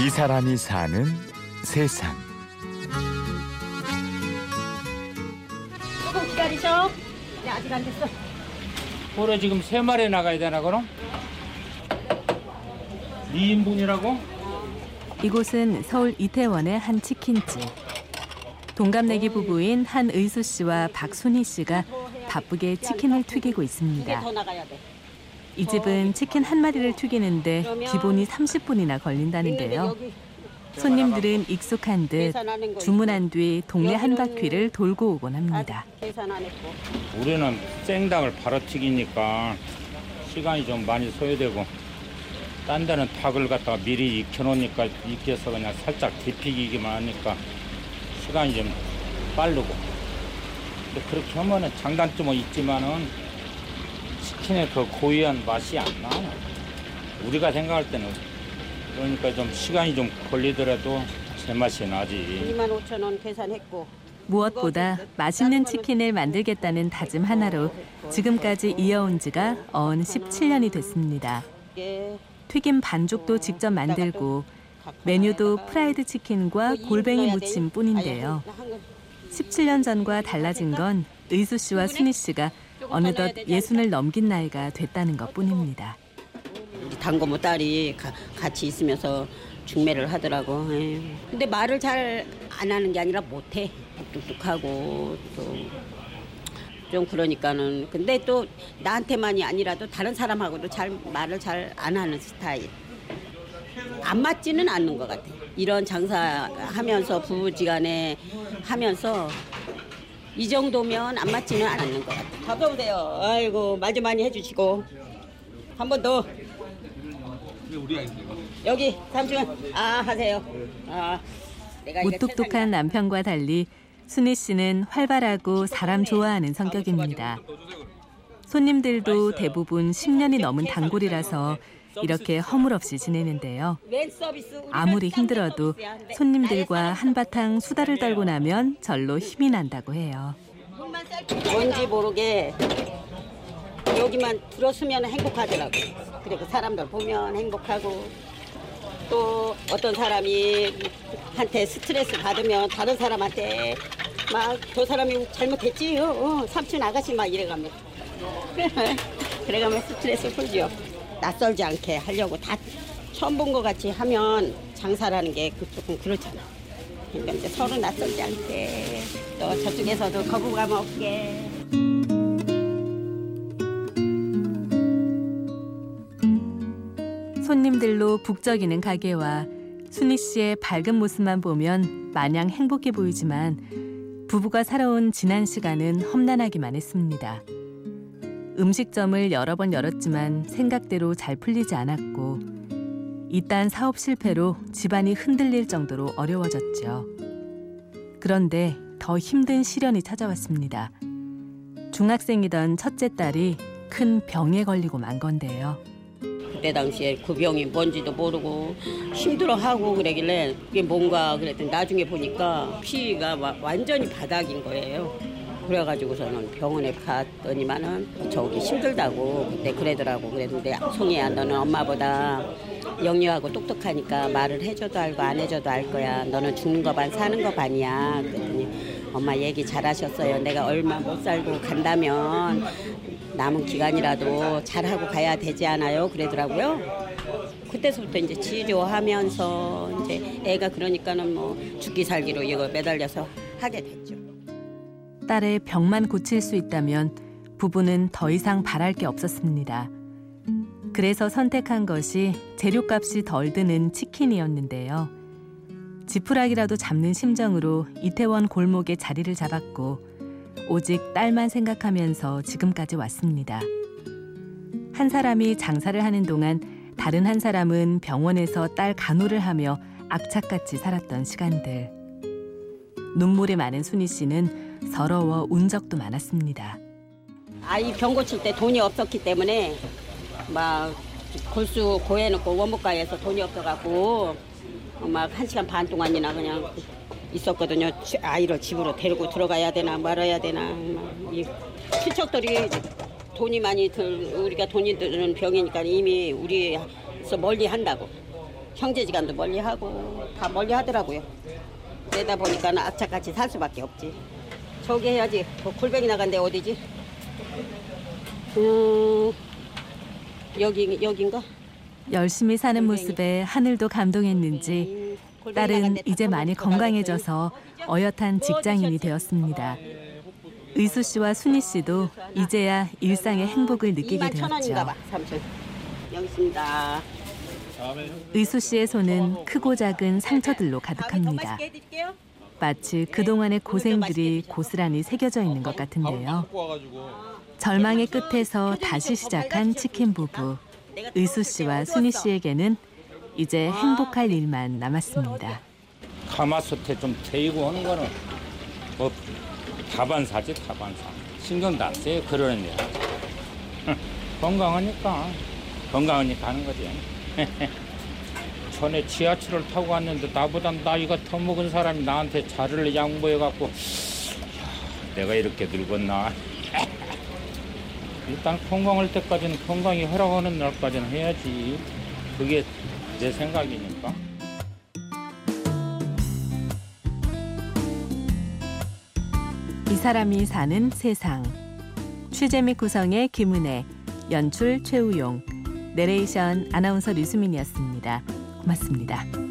이 사람이 사는 세상. 조금 기다리셔. 네, 아직 안 됐어. 올해 지금 세 마리 나가야 되나 그럼? 2인분이라고? 이곳은 서울 이태원의 한 치킨집. 동갑내기 부부인 한의수 씨와 박순희 씨가 바쁘게 치킨을 튀기고 이게 있습니다. 더 나가야 돼. 이 집은 치킨 한 마리를 튀기는데 기본이 30분이나 걸린다는데요. 손님들은 익숙한 듯 주문한 뒤 동네 한 바퀴를 돌고 오곤 합니다. 우리는 생닭을 바로 튀기니까 시간이 좀 많이 소요되고 딴 데는 닭을 갖다가 미리 익혀놓으니까 익혀서 그냥 살짝 데피기기만 하니까 시간이 좀 빠르고 그렇게 하면은 장단점은 있지만은 치킨의 그 고유한 맛이 안 나. 우리가 생각할 때는 그러니까 좀 시간이 좀 걸리더라도 제맛이 나지. 2만 5천 원 계산했고. 무엇보다 맛있는 치킨을 만들겠다는 다짐 하나로 지금까지 이어온 지가 어언 17년이 됐습니다. 이게 튀김 반죽도 직접 만들고 메뉴도 프라이드 치킨과 골뱅이 무침 뿐인데요. 17년 전과 달라진 건 의수 씨와 순희 씨가 어느덧 예순을 넘긴 나이가 됐다는 것 뿐입니다. 우리 단고모 딸이 가- 같이 있으면서 중매를 하더라고. 에휴. 근데 말을 잘 안 하는 게 아니라 못해. 뚝뚝하고 또 좀 그러니까는 근데 또 나한테만이 아니라도 다른 사람하고도 잘 말을 잘 안 하는 스타일. 안 맞지는 않는 것 같아. 이런 장사하면서 부부지간에 하면서 이 정도면 안 맞지는 않는 것 같아. 가져오세요. 아이고 말 좀 많이 해주시고 한 번 더. 여기 잠시만 아 하세요. 아 내가 이거 무뚝뚝한 남편과 달리 순희 씨는 활발하고 사람 좋아하는 성격입니다. 손님들도 대부분 10년이 넘은 단골이라서 이렇게 허물없이 지내는데요. 아무리 힘들어도 손님들과. 한바탕 수다를 떨고 나면 절로 힘이 난다고 해요. 뭔지 모르게 여기만 들었으면 행복하더라고. 그리고 사람들 보면 행복하고 또 어떤 사람이 한테 스트레스 받으면 다른 사람한테 막 저 사람이 잘못했지, 어, 어, 삼촌 아가씨 막 이래가면 그래가면 스트레스 풀죠. 낯설지 않게 하려고 다 처음 본 것 같이 하면 장사라는 게 그- 조금 그렇잖아. 그러니까 이제 서로 낯설지 않게 또 저쪽에서도 거부감 없게 손님들로 북적이는 가게와 순희 씨의 밝은 모습만 보면 마냥 행복해 보이지만 부부가 살아온 지난 시간은 험난하기만 했습니다. 음식점을 여러 번 열었지만 생각대로 잘 풀리지 않았고 이딴 사업 실패로 집안이 흔들릴 정도로 어려워졌죠. 그런데 더 힘든 시련이 찾아왔습니다. 중학생이던 첫째 딸이 큰 병에 걸리고 만 건데요. 그때 당시에 그 병이 뭔지도 모르고 힘들어하고 그러길래 그게 뭔가 그랬더니 나중에 보니까 피가 와- 완전히 바닥인 거예요. 그래가지고서는 병원에 갔더니만은 저기 힘들다고 그때 그러더라고 그랬는데 송이야 너는 엄마보다 영리하고 똑똑하니까 말을 해줘도 알고 안 해줘도 알 거야 너는 죽는 거 반 사는 거 반이야 그랬더니 엄마 얘기 잘하셨어요 내가 얼마 못 살고 간다면 남은 기간이라도 잘하고 가야 되지 않아요? 그러더라고요. 그때서부터 이제 치료하면서 이제 애가 그러니까는 뭐 죽기 살기로 이거 매달려서 하게 됐죠. 딸의 병만 고칠 수 있다면 부부는 더 이상 바랄 게 없었습니다. 그래서 선택한 것이 재료값이 덜 드는 치킨이었는데요. 지푸라기라도 잡는 심정으로 이태원 골목에 자리를 잡았고 오직 딸만 생각하면서 지금까지 왔습니다. 한 사람이 장사를 하는 동안 다른 한 사람은 병원에서 딸 간호를 하며 악착같이 살았던 시간들. 눈물이 많은 순희 씨는 서러워 운 적도 많았습니다. 아이 병 고칠 때 돈이 없었기 때문에 막 골수 고해놓고 원무과에서 돈이 없어갖고 막 한 시간 반 동안이나 그냥 있었거든요. 지- 아이를 집으로 데리고 들어가야 되나 말아야 되나 막이 친척들이 돈이 많이 들 우리가 돈이 드는 병이니까 이미 우리에서 멀리 한다고 형제지간도 멀리 하고 다 멀리 하더라고요. 그러다 보니까 악착같이 살 수밖에 없지. 저기 해야지. 그 골뱅이 나간데 어디지? 음, 여기 여긴가? 열심히 사는 모습에 하늘도 감동했는지 딸은 이제 다 많이 건강해져서 어엿한 직장인이 되었습니다. 의수 씨와 순희 씨도 이제야 일상의 행복을 느끼게 2만 천 원인가 되었죠. 의수 씨의 손은 크고 작은 상처들로 가득합니다. 마치 그동안의 고생들이 고스란히 새겨져 있는 것 같은데요. 절망의 끝에서 다시 시작한 치킨 부부. 의수 씨와 순희 씨에게는 이제 행복할 일만 남았습니다. 가마솥에 좀 데이고 하는 거는 뭐 다반사지 다반사. 신경도 안 써요 그러는 일. 건강하니까 건강하니까 하는 거지. 전에 지하철을 타고 왔는데 나보다 나이가 더 먹은 사람이 나한테 자리를 양보해 갖고 야, 내가 이렇게 늙었나. 일단 건강할 때까지는 건강이 허락하는 날까지는 해야지. 그게 내 생각이니까. 이 사람이 사는 세상. 취재 및 구성의 김은혜, 연출 최우용, 내레이션 아나운서 류수민이었습니다. 고맙습니다.